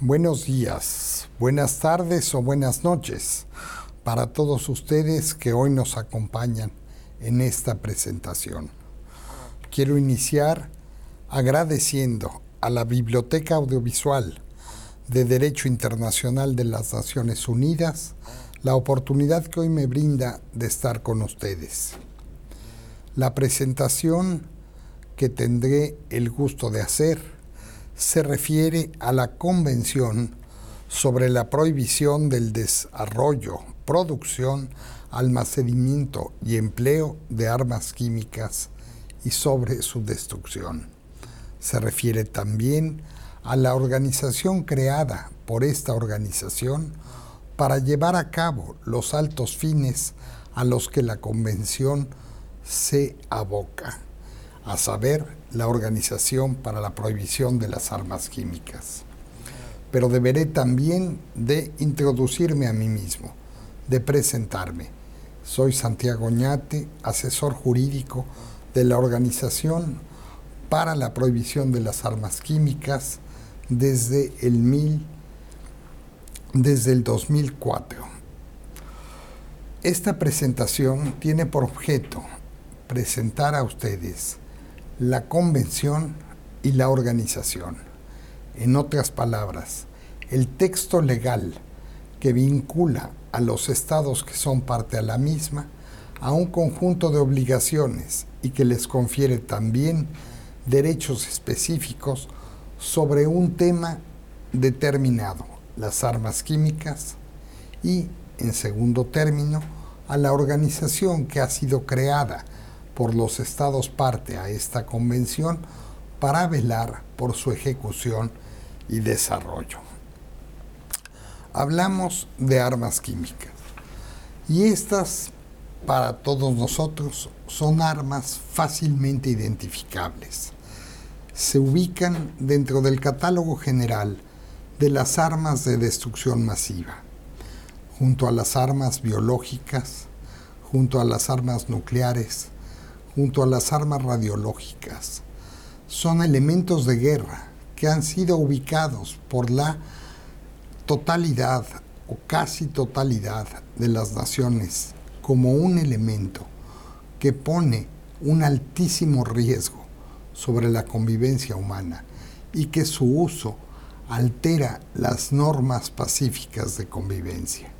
Buenos días, buenas tardes o buenas noches para todos ustedes que hoy nos acompañan en esta presentación. Quiero iniciar agradeciendo a la Biblioteca Audiovisual de Derecho Internacional de las Naciones Unidas la oportunidad que hoy me brinda de estar con ustedes. La presentación que tendré el gusto de hacer se refiere a la Convención sobre la prohibición del desarrollo, producción, almacenamiento y empleo de armas químicas y sobre su destrucción. Se refiere también a la organización creada por esta organización para llevar a cabo los altos fines a los que la Convención se aboca a saber, la Organización para la Prohibición de las Armas Químicas. Pero deberé también de introducirme a mí mismo, de presentarme. Soy Santiago Oñate, asesor jurídico de la Organización para la Prohibición de las Armas Químicas desde el, mil, desde el 2004. Esta presentación tiene por objeto presentar a ustedes la convención y la organización. En otras palabras, el texto legal que vincula a los estados que son parte a la misma a un conjunto de obligaciones y que les confiere también derechos específicos sobre un tema determinado, las armas químicas, y, en segundo término, a la organización que ha sido creada por los estados parte a esta convención para velar por su ejecución y desarrollo. Hablamos de armas químicas y estas para todos nosotros son armas fácilmente identificables. Se ubican dentro del catálogo general de las armas de destrucción masiva, junto a las armas biológicas, junto a las armas nucleares, junto a las armas radiológicas. Son elementos de guerra que han sido ubicados por la totalidad o casi totalidad de las naciones como un elemento que pone un altísimo riesgo sobre la convivencia humana y que su uso altera las normas pacíficas de convivencia.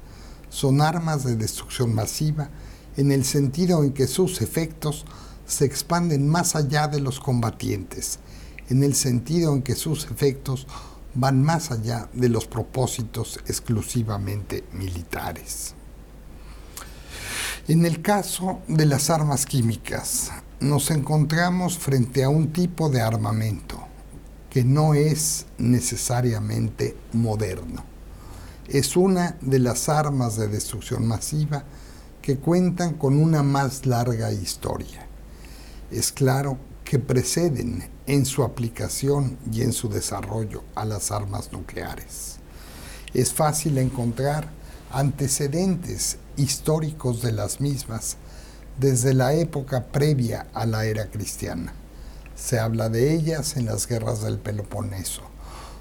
Son armas de destrucción masiva en el sentido en que sus efectos se expanden más allá de los combatientes, en el sentido en que sus efectos van más allá de los propósitos exclusivamente militares. En el caso de las armas químicas, nos encontramos frente a un tipo de armamento que no es necesariamente moderno. Es una de las armas de destrucción masiva que cuentan con una más larga historia es claro que preceden en su aplicación y en su desarrollo a las armas nucleares. Es fácil encontrar antecedentes históricos de las mismas desde la época previa a la era cristiana. Se habla de ellas en las guerras del Peloponeso.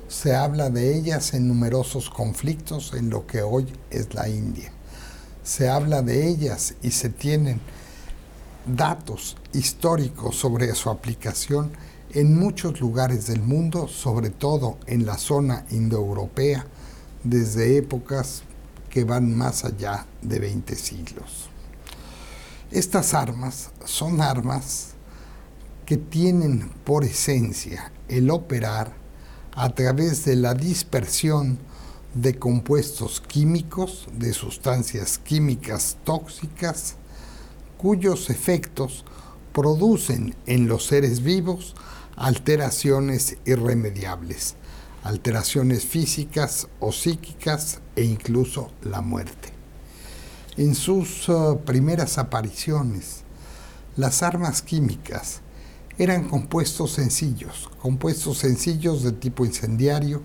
Se habla de ellas en numerosos conflictos en lo que hoy es la India. Se habla de ellas y se tienen datos históricos sobre su aplicación en muchos lugares del mundo, sobre todo en la zona indoeuropea, desde épocas que van más allá de 20 siglos. Estas armas son armas que tienen por esencia el operar a través de la dispersión de compuestos químicos, de sustancias químicas tóxicas, cuyos efectos producen en los seres vivos alteraciones irremediables, alteraciones físicas o psíquicas e incluso la muerte. En sus uh, primeras apariciones, las armas químicas eran compuestos sencillos, compuestos sencillos de tipo incendiario,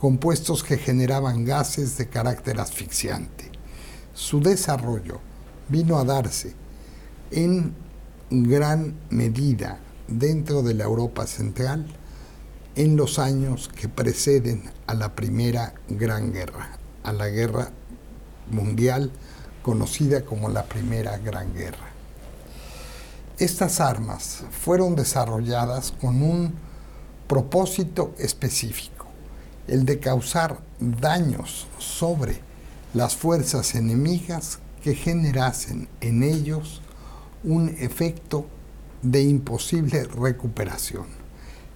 compuestos que generaban gases de carácter asfixiante. Su desarrollo vino a darse en gran medida dentro de la Europa central en los años que preceden a la Primera Gran Guerra, a la Guerra Mundial conocida como la Primera Gran Guerra. Estas armas fueron desarrolladas con un propósito específico, el de causar daños sobre las fuerzas enemigas que generasen en ellos un efecto de imposible recuperación.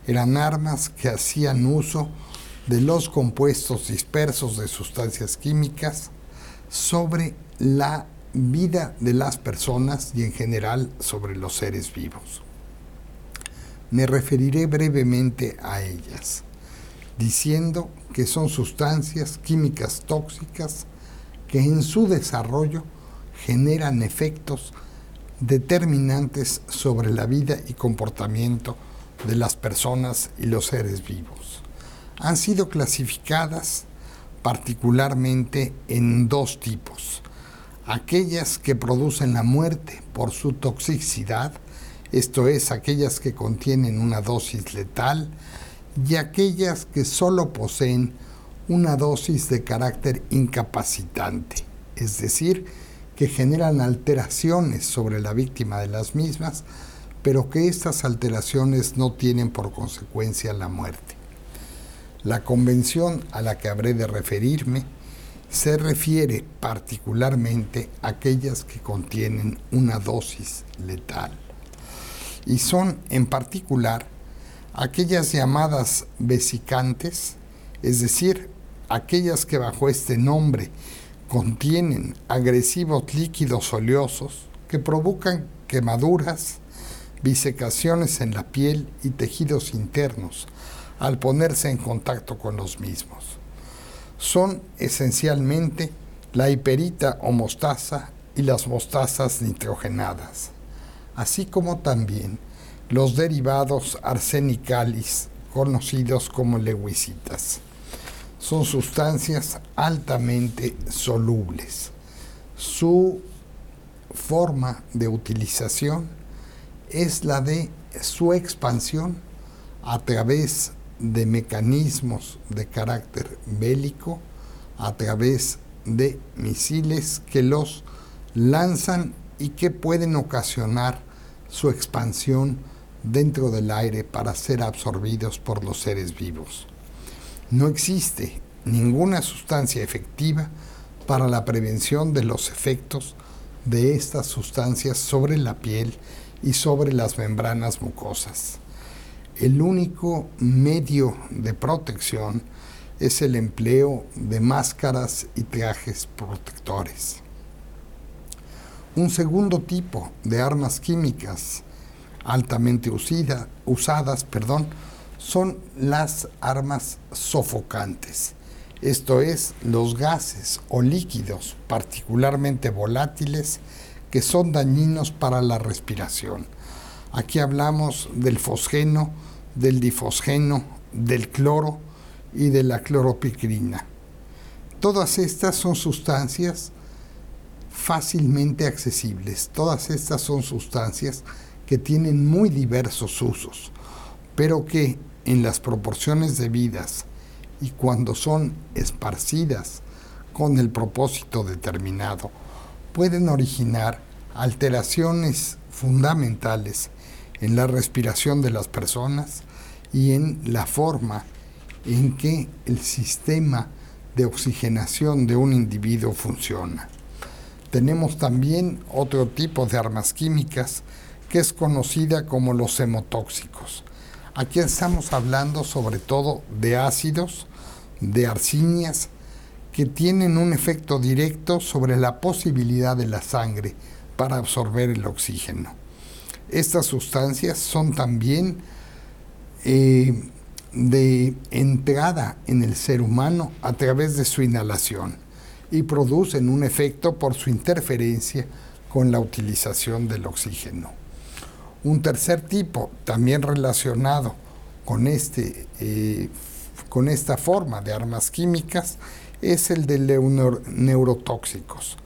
Eran armas que hacían uso de los compuestos dispersos de sustancias químicas sobre la vida de las personas y en general sobre los seres vivos. Me referiré brevemente a ellas, diciendo que son sustancias químicas tóxicas que en su desarrollo generan efectos determinantes sobre la vida y comportamiento de las personas y los seres vivos. Han sido clasificadas particularmente en dos tipos. Aquellas que producen la muerte por su toxicidad, esto es, aquellas que contienen una dosis letal, y aquellas que solo poseen una dosis de carácter incapacitante, es decir, que generan alteraciones sobre la víctima de las mismas, pero que estas alteraciones no tienen por consecuencia la muerte. La convención a la que habré de referirme se refiere particularmente a aquellas que contienen una dosis letal y son en particular aquellas llamadas vesicantes, es decir, aquellas que bajo este nombre contienen agresivos líquidos oleosos que provocan quemaduras, bisecaciones en la piel y tejidos internos al ponerse en contacto con los mismos. Son esencialmente la hiperita o mostaza y las mostazas nitrogenadas, así como también los derivados arsenicalis conocidos como lewisitas son sustancias altamente solubles. Su forma de utilización es la de su expansión a través de mecanismos de carácter bélico, a través de misiles que los lanzan y que pueden ocasionar su expansión dentro del aire para ser absorbidos por los seres vivos. No existe ninguna sustancia efectiva para la prevención de los efectos de estas sustancias sobre la piel y sobre las membranas mucosas. El único medio de protección es el empleo de máscaras y trajes protectores. Un segundo tipo de armas químicas altamente usadas perdón, son las armas sofocantes, esto es, los gases o líquidos particularmente volátiles que son dañinos para la respiración. Aquí hablamos del fosgeno, del difosgeno, del cloro y de la cloropicrina. Todas estas son sustancias fácilmente accesibles. Todas estas son sustancias que tienen muy diversos usos, pero que en las proporciones debidas y cuando son esparcidas con el propósito determinado, pueden originar alteraciones fundamentales en la respiración de las personas y en la forma en que el sistema de oxigenación de un individuo funciona. Tenemos también otro tipo de armas químicas que es conocida como los hemotóxicos. Aquí estamos hablando sobre todo de ácidos, de arcinias, que tienen un efecto directo sobre la posibilidad de la sangre para absorber el oxígeno. Estas sustancias son también eh, de entrada en el ser humano a través de su inhalación y producen un efecto por su interferencia con la utilización del oxígeno. Un tercer tipo, también relacionado con, este, eh, con esta forma de armas químicas, es el de neurotóxicos.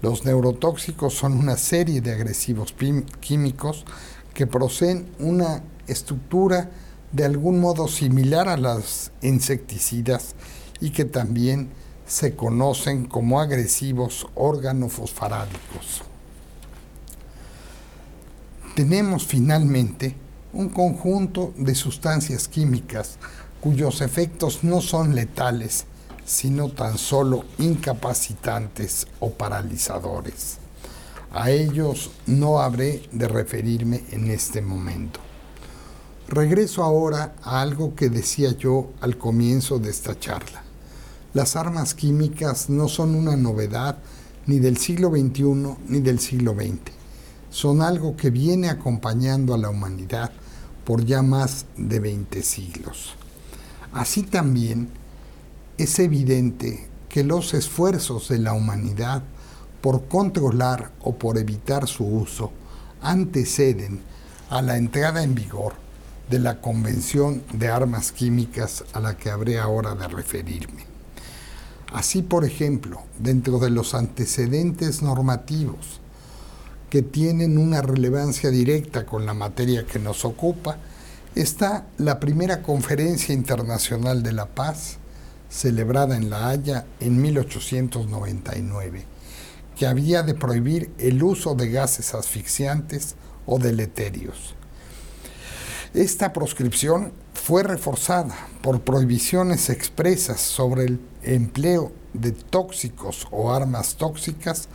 Los neurotóxicos son una serie de agresivos químicos que poseen una estructura de algún modo similar a las insecticidas y que también se conocen como agresivos organofosfarádicos. Tenemos finalmente un conjunto de sustancias químicas cuyos efectos no son letales, sino tan solo incapacitantes o paralizadores. A ellos no habré de referirme en este momento. Regreso ahora a algo que decía yo al comienzo de esta charla. Las armas químicas no son una novedad ni del siglo XXI ni del siglo XX. Son algo que viene acompañando a la humanidad por ya más de 20 siglos. Así también es evidente que los esfuerzos de la humanidad por controlar o por evitar su uso anteceden a la entrada en vigor de la Convención de Armas Químicas a la que habré ahora de referirme. Así, por ejemplo, dentro de los antecedentes normativos que tienen una relevancia directa con la materia que nos ocupa, está la primera Conferencia Internacional de la Paz, celebrada en La Haya en 1899 que había de prohibir el uso de gases asfixiantes o deleterios. Esta proscripción fue reforzada por prohibiciones expresas sobre el empleo de tóxicos o armas tóxicas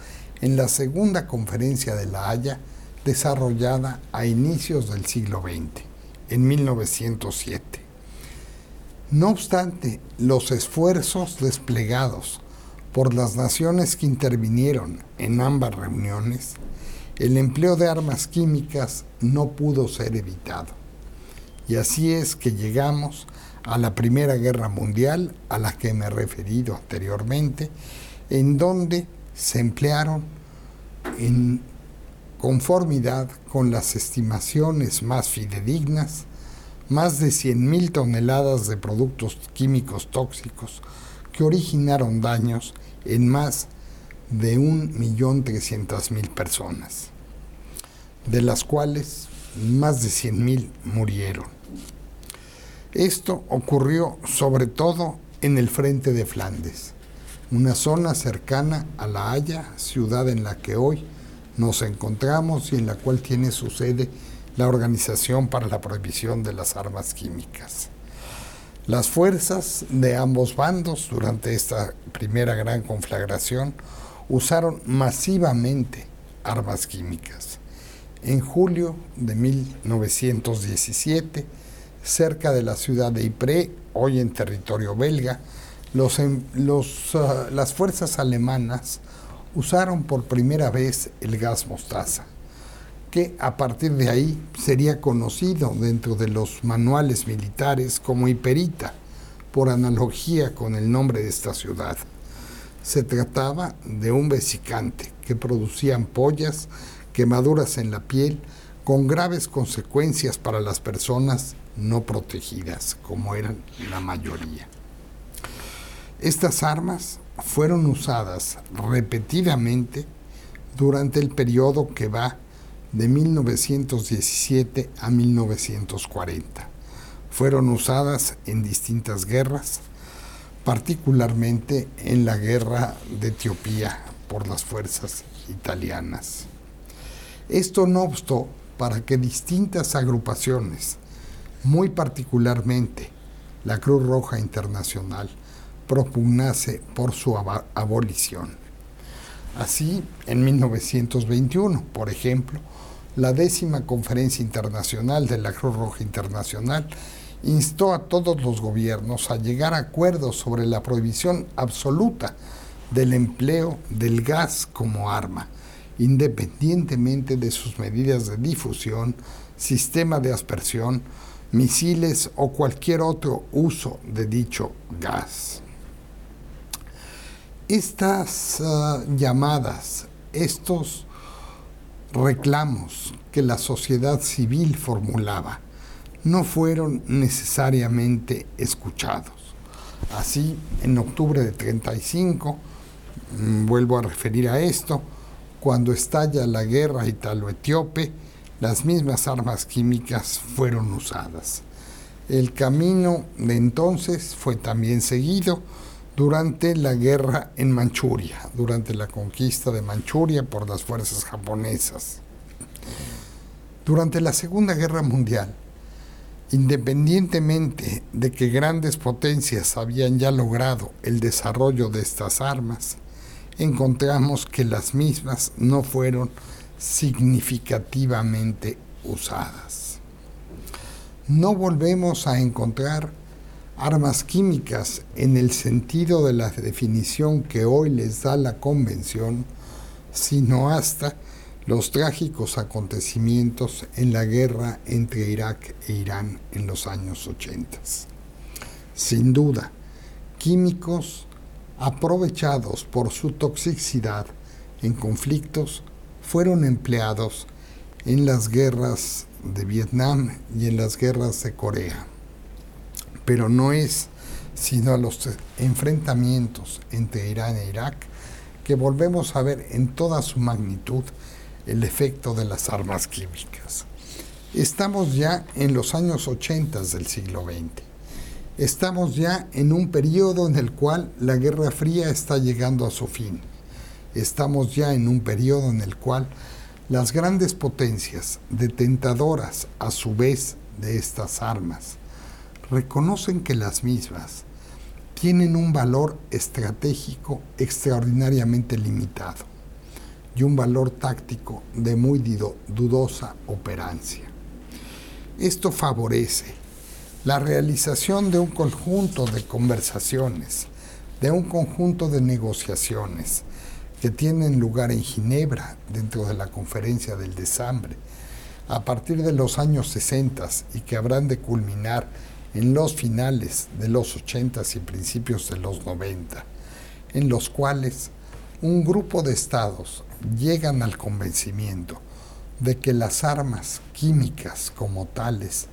en la segunda conferencia de La Haya desarrollada a inicios del siglo XX, en 1907. No obstante, los esfuerzos desplegados por las naciones que intervinieron en ambas reuniones, el empleo de armas químicas no pudo ser evitado. Y así es que llegamos a la Primera Guerra Mundial, a la que me he referido anteriormente, en donde se emplearon en conformidad con las estimaciones más fidedignas, más de 100.000 toneladas de productos químicos tóxicos que originaron daños en más de 1.300.000 personas, de las cuales más de 100.000 murieron. Esto ocurrió sobre todo en el frente de Flandes, una zona cercana a La Haya, ciudad en la que hoy nos encontramos y en la cual tiene su sede la Organización para la Prohibición de las Armas Químicas. Las fuerzas de ambos bandos durante esta primera gran conflagración usaron masivamente armas químicas. En julio de 1917, cerca de la ciudad de Ypres, hoy en territorio belga, em, ah, las fuerzas alemanas usaron por primera vez el gas mostaza que a partir de ahí sería conocido dentro de los manuales militares como Hiperita, por analogía con el nombre de esta ciudad. Se trataba de un vesicante que producía ampollas, quemaduras en la piel, con graves consecuencias para las personas no protegidas, como eran la mayoría. Estas armas fueron usadas repetidamente durante el periodo que va de 1917 a 1940. Fueron usadas en distintas guerras, particularmente en la guerra de Etiopía por las fuerzas italianas. Esto no obstó para que distintas agrupaciones, muy particularmente la Cruz Roja Internacional, propugnase por su abolición. Así, en 1921, por ejemplo, la décima conferencia internacional de la Cruz Roja Internacional instó a todos los gobiernos a llegar a acuerdos sobre la prohibición absoluta del empleo del gas como arma, independientemente de sus medidas de difusión, sistema de aspersión, misiles o cualquier otro uso de dicho gas. Estas ah, llamadas, estos reclamos que la sociedad civil formulaba no fueron necesariamente escuchados. Así, en octubre de 35, mm, vuelvo a referir a esto, cuando estalla la guerra italo-etíope, las mismas armas químicas fueron usadas. El camino de entonces fue también seguido durante la guerra en Manchuria, durante la conquista de Manchuria por las fuerzas japonesas. Durante la Segunda Guerra Mundial, independientemente de que grandes potencias habían ya logrado el desarrollo de estas armas, encontramos que las mismas no fueron significativamente usadas. No volvemos a encontrar armas químicas en el sentido de la definición que hoy les da la Convención, sino hasta los trágicos acontecimientos en la guerra entre Irak e Irán en los años 80. Sin duda, químicos aprovechados por su toxicidad en conflictos fueron empleados en las guerras de Vietnam y en las guerras de Corea pero no es sino a los enfrentamientos entre Irán e Irak que volvemos a ver en toda su magnitud el efecto de las armas químicas. Estamos ya en los años 80 del siglo XX. Estamos ya en un periodo en el cual la Guerra Fría está llegando a su fin. Estamos ya en un periodo en el cual las grandes potencias, detentadoras a su vez de estas armas, reconocen que las mismas tienen un valor estratégico extraordinariamente limitado y un valor táctico de muy dudosa operancia. Esto favorece la realización de un conjunto de conversaciones, de un conjunto de negociaciones que tienen lugar en Ginebra dentro de la conferencia del desambre a partir de los años 60 y que habrán de culminar en los finales de los 80 y principios de los 90, en los cuales un grupo de estados llegan al convencimiento de que las armas químicas como tales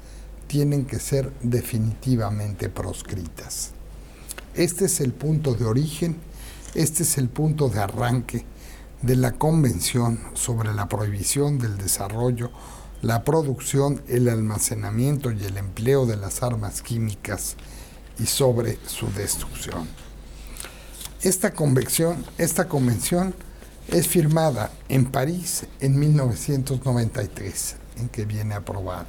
tienen que ser definitivamente proscritas. Este es el punto de origen, este es el punto de arranque de la Convención sobre la Prohibición del Desarrollo la producción, el almacenamiento y el empleo de las armas químicas y sobre su destrucción. Esta convención, esta convención es firmada en París en 1993, en que viene aprobada.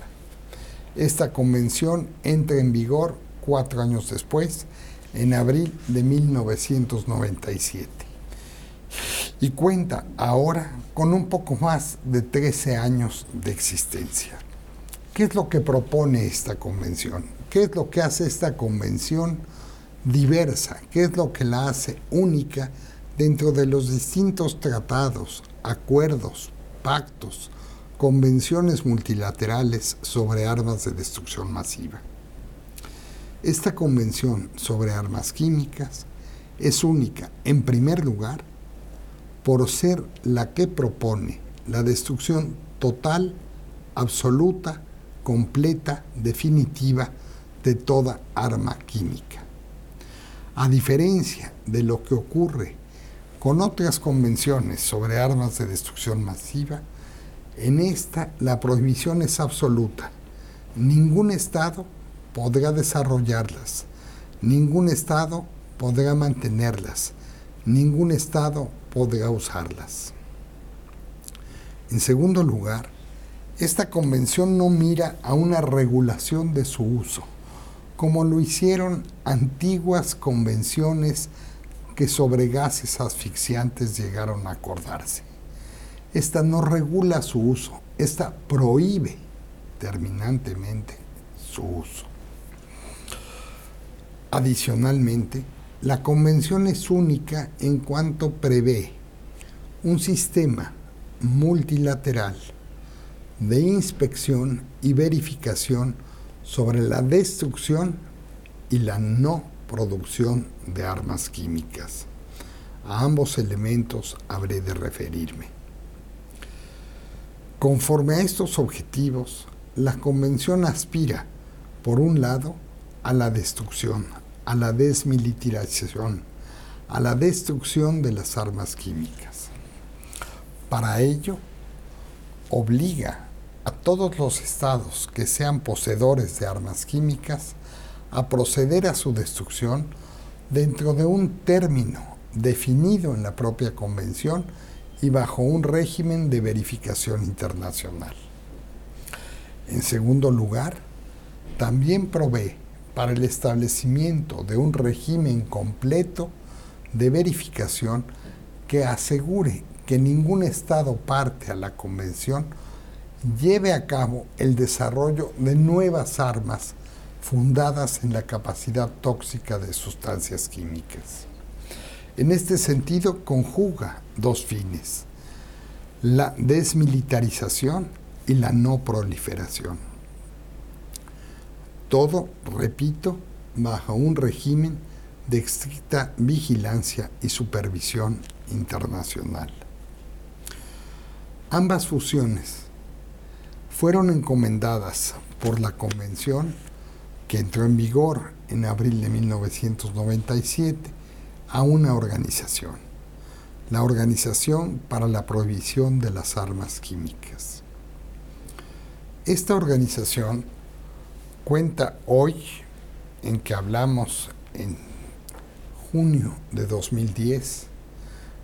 Esta convención entra en vigor cuatro años después, en abril de 1997 y cuenta ahora con un poco más de 13 años de existencia. ¿Qué es lo que propone esta convención? ¿Qué es lo que hace esta convención diversa? ¿Qué es lo que la hace única dentro de los distintos tratados, acuerdos, pactos, convenciones multilaterales sobre armas de destrucción masiva? Esta convención sobre armas químicas es única, en primer lugar, por ser la que propone la destrucción total, absoluta, completa, definitiva de toda arma química. A diferencia de lo que ocurre con otras convenciones sobre armas de destrucción masiva, en esta la prohibición es absoluta. Ningún Estado podrá desarrollarlas, ningún Estado podrá mantenerlas, ningún Estado podrá usarlas. En segundo lugar, esta convención no mira a una regulación de su uso, como lo hicieron antiguas convenciones que sobre gases asfixiantes llegaron a acordarse. Esta no regula su uso, esta prohíbe terminantemente su uso. Adicionalmente, la convención es única en cuanto prevé un sistema multilateral de inspección y verificación sobre la destrucción y la no producción de armas químicas. A ambos elementos habré de referirme. Conforme a estos objetivos, la Convención aspira, por un lado, a la destrucción, a la desmilitarización, a la destrucción de las armas químicas. Para ello, obliga a todos los estados que sean poseedores de armas químicas a proceder a su destrucción dentro de un término definido en la propia convención y bajo un régimen de verificación internacional. En segundo lugar, también provee para el establecimiento de un régimen completo de verificación que asegure que ningún Estado parte a la Convención lleve a cabo el desarrollo de nuevas armas fundadas en la capacidad tóxica de sustancias químicas. En este sentido, conjuga dos fines, la desmilitarización y la no proliferación. Todo, repito, bajo un régimen de estricta vigilancia y supervisión internacional. Ambas fusiones fueron encomendadas por la Convención que entró en vigor en abril de 1997 a una organización, la Organización para la Prohibición de las Armas Químicas. Esta organización cuenta hoy, en que hablamos en junio de 2010,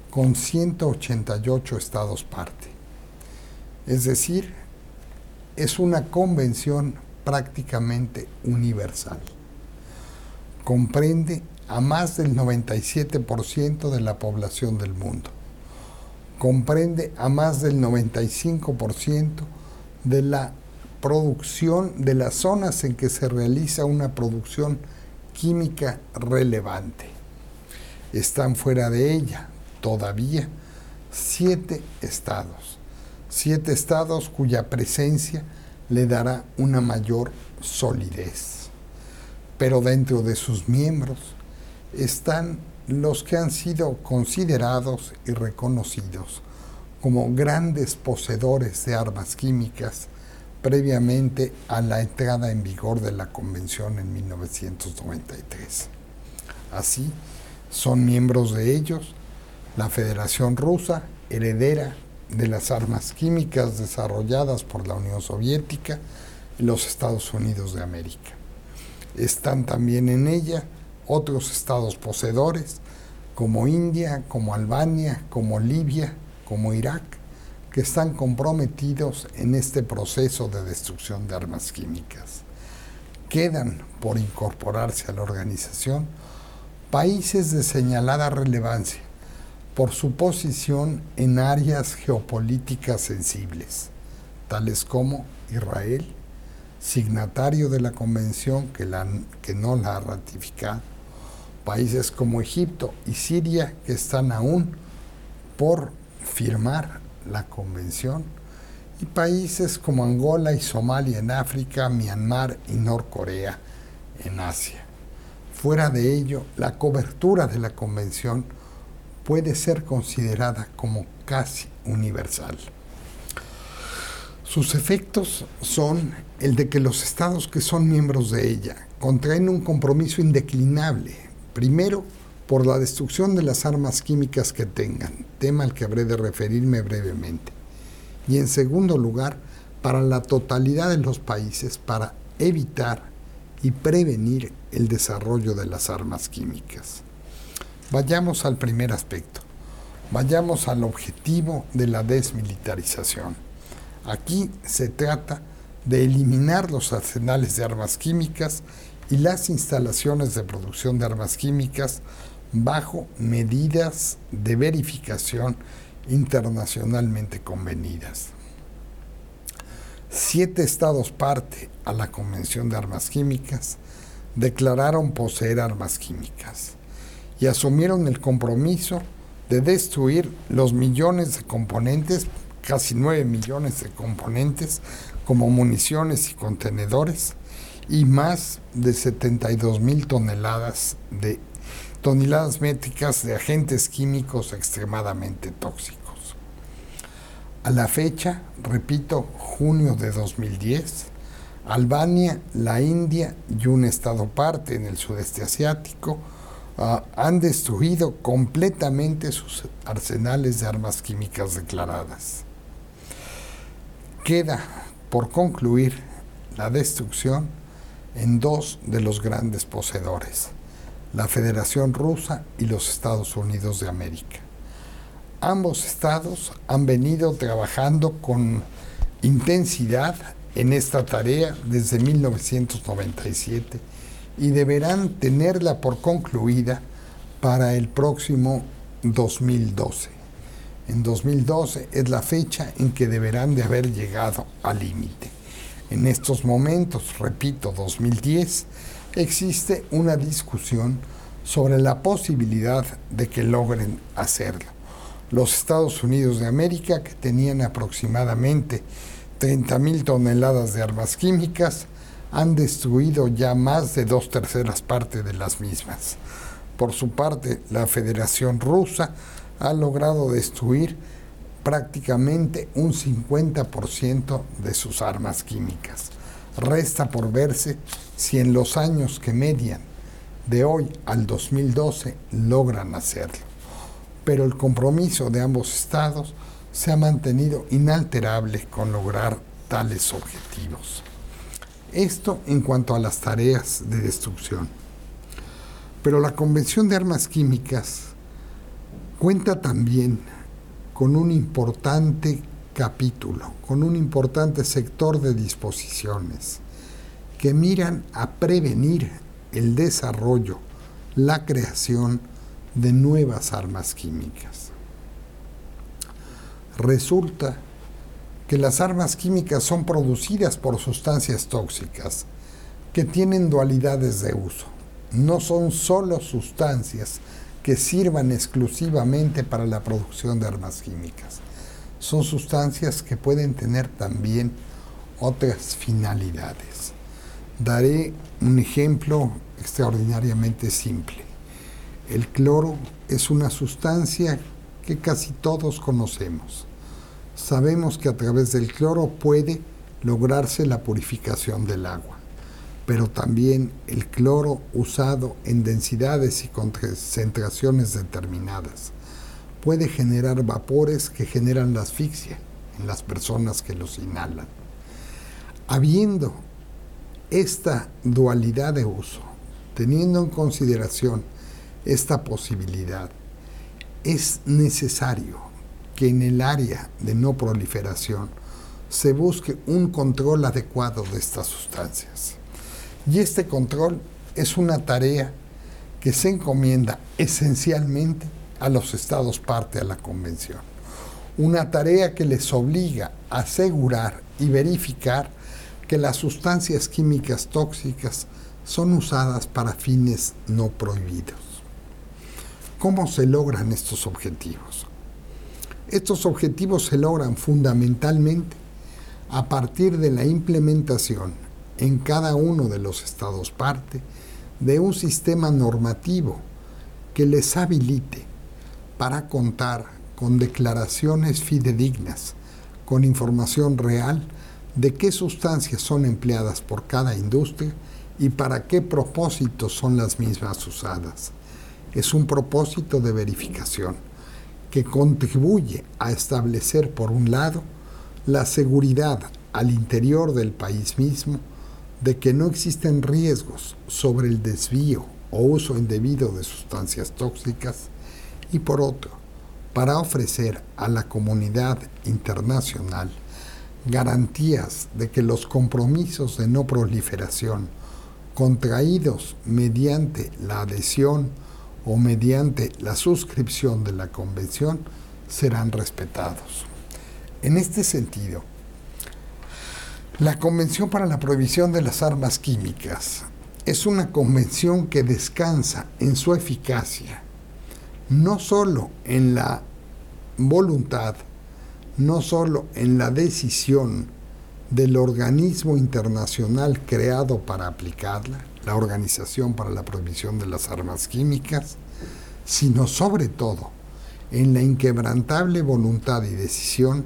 con 188 estados parte. Es decir, es una convención prácticamente universal. Comprende a más del 97% de la población del mundo. Comprende a más del 95% de la producción de las zonas en que se realiza una producción química relevante. Están fuera de ella todavía siete estados, siete estados cuya presencia le dará una mayor solidez. Pero dentro de sus miembros están los que han sido considerados y reconocidos como grandes poseedores de armas químicas previamente a la entrada en vigor de la Convención en 1993. Así, son miembros de ellos la Federación Rusa, heredera de las armas químicas desarrolladas por la Unión Soviética y los Estados Unidos de América. Están también en ella otros estados poseedores como India, como Albania, como Libia, como Irak, que están comprometidos en este proceso de destrucción de armas químicas. Quedan por incorporarse a la organización países de señalada relevancia por su posición en áreas geopolíticas sensibles, tales como Israel, signatario de la convención que, que no la ha ratificado, países como Egipto y Siria que están aún por firmar la convención, y países como Angola y Somalia en África, Myanmar y Norcorea en Asia. Fuera de ello, la cobertura de la convención puede ser considerada como casi universal. Sus efectos son el de que los estados que son miembros de ella contraen un compromiso indeclinable, primero por la destrucción de las armas químicas que tengan, tema al que habré de referirme brevemente, y en segundo lugar, para la totalidad de los países para evitar y prevenir el desarrollo de las armas químicas. Vayamos al primer aspecto. Vayamos al objetivo de la desmilitarización. Aquí se trata de eliminar los arsenales de armas químicas y las instalaciones de producción de armas químicas bajo medidas de verificación internacionalmente convenidas. Siete estados parte a la Convención de Armas Químicas declararon poseer armas químicas y asumieron el compromiso de destruir los millones de componentes, casi 9 millones de componentes, como municiones y contenedores, y más de 72 mil toneladas de toneladas métricas de agentes químicos extremadamente tóxicos. A la fecha, repito, junio de 2010, Albania, la India y un estado parte en el sudeste asiático Ah, han destruido completamente sus arsenales de armas químicas declaradas. Queda por concluir la destrucción en dos de los grandes poseedores, la Federación Rusa y los Estados Unidos de América. Ambos estados han venido trabajando con intensidad en esta tarea desde 1997 y deberán tenerla por concluida para el próximo 2012. En 2012 es la fecha en que deberán de haber llegado al límite. En estos momentos, repito, 2010, existe una discusión sobre la posibilidad de que logren hacerlo. Los Estados Unidos de América, que tenían aproximadamente 30 mil toneladas de armas químicas, han destruido ya más de dos terceras partes de las mismas. Por su parte, la Federación Rusa ha logrado destruir prácticamente un 50% de sus armas químicas. Resta por verse si en los años que median de hoy al 2012 logran hacerlo. Pero el compromiso de ambos estados se ha mantenido inalterable con lograr tales objetivos. Esto en cuanto a las tareas de destrucción. Pero la Convención de Armas Químicas cuenta también con un importante capítulo, con un importante sector de disposiciones que miran a prevenir el desarrollo, la creación de nuevas armas químicas. Resulta que las armas químicas son producidas por sustancias tóxicas que tienen dualidades de uso. No son solo sustancias que sirvan exclusivamente para la producción de armas químicas. Son sustancias que pueden tener también otras finalidades. Daré un ejemplo extraordinariamente simple. El cloro es una sustancia que casi todos conocemos. Sabemos que a través del cloro puede lograrse la purificación del agua, pero también el cloro usado en densidades y concentraciones determinadas puede generar vapores que generan la asfixia en las personas que los inhalan. Habiendo esta dualidad de uso, teniendo en consideración esta posibilidad, es necesario que en el área de no proliferación se busque un control adecuado de estas sustancias. Y este control es una tarea que se encomienda esencialmente a los estados parte a la convención. Una tarea que les obliga a asegurar y verificar que las sustancias químicas tóxicas son usadas para fines no prohibidos. ¿Cómo se logran estos objetivos? Estos objetivos se logran fundamentalmente a partir de la implementación en cada uno de los estados parte de un sistema normativo que les habilite para contar con declaraciones fidedignas, con información real de qué sustancias son empleadas por cada industria y para qué propósitos son las mismas usadas. Es un propósito de verificación que contribuye a establecer, por un lado, la seguridad al interior del país mismo de que no existen riesgos sobre el desvío o uso indebido de sustancias tóxicas y por otro, para ofrecer a la comunidad internacional garantías de que los compromisos de no proliferación contraídos mediante la adhesión o mediante la suscripción de la convención serán respetados. En este sentido, la Convención para la Prohibición de las Armas Químicas es una convención que descansa en su eficacia, no solo en la voluntad no solo en la decisión del organismo internacional creado para aplicarla, la Organización para la Prohibición de las Armas Químicas, sino sobre todo en la inquebrantable voluntad y decisión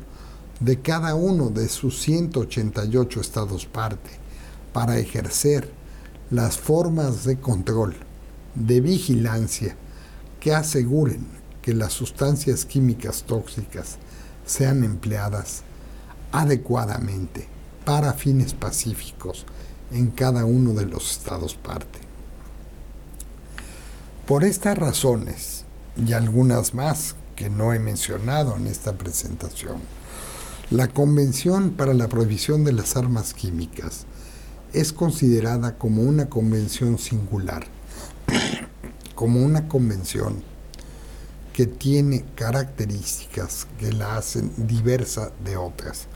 de cada uno de sus 188 estados parte para ejercer las formas de control, de vigilancia que aseguren que las sustancias químicas tóxicas sean empleadas adecuadamente para fines pacíficos en cada uno de los estados parte. Por estas razones y algunas más que no he mencionado en esta presentación, la Convención para la Prohibición de las Armas Químicas es considerada como una convención singular, como una convención que tiene características que la hacen diversa de otras.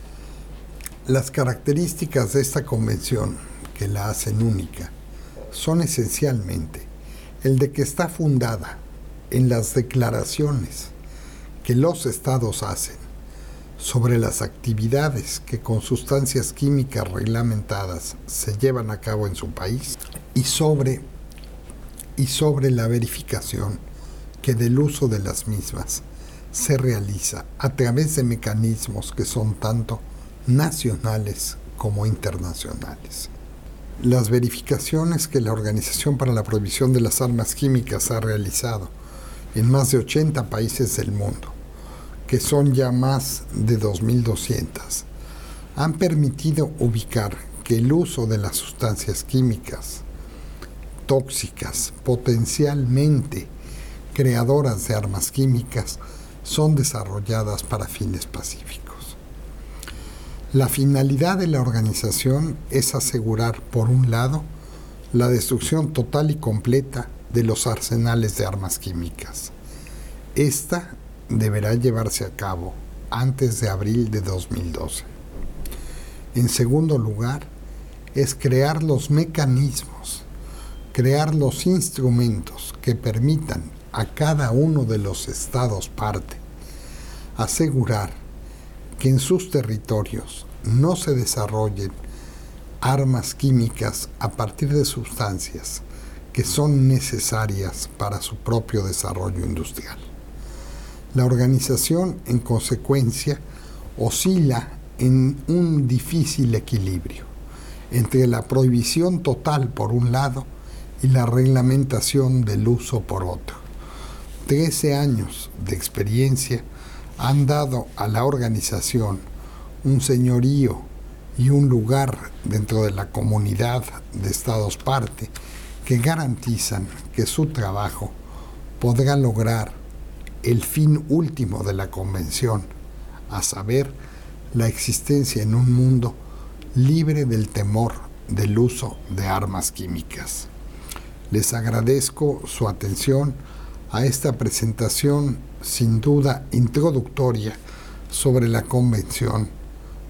Las características de esta convención que la hacen única son esencialmente el de que está fundada en las declaraciones que los estados hacen sobre las actividades que con sustancias químicas reglamentadas se llevan a cabo en su país y sobre, y sobre la verificación que del uso de las mismas se realiza a través de mecanismos que son tanto nacionales como internacionales. Las verificaciones que la Organización para la Prohibición de las Armas Químicas ha realizado en más de 80 países del mundo, que son ya más de 2.200, han permitido ubicar que el uso de las sustancias químicas tóxicas potencialmente creadoras de armas químicas son desarrolladas para fines pacíficos. La finalidad de la organización es asegurar, por un lado, la destrucción total y completa de los arsenales de armas químicas. Esta deberá llevarse a cabo antes de abril de 2012. En segundo lugar, es crear los mecanismos, crear los instrumentos que permitan a cada uno de los estados parte, asegurar que en sus territorios no se desarrollen armas químicas a partir de sustancias que son necesarias para su propio desarrollo industrial. La organización, en consecuencia, oscila en un difícil equilibrio entre la prohibición total por un lado y la reglamentación del uso por otro. 13 años de experiencia han dado a la organización un señorío y un lugar dentro de la comunidad de Estados parte que garantizan que su trabajo podrá lograr el fin último de la convención, a saber, la existencia en un mundo libre del temor del uso de armas químicas. Les agradezco su atención a esta presentación sin duda introductoria sobre la Convención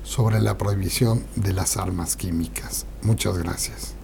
sobre la prohibición de las armas químicas. Muchas gracias.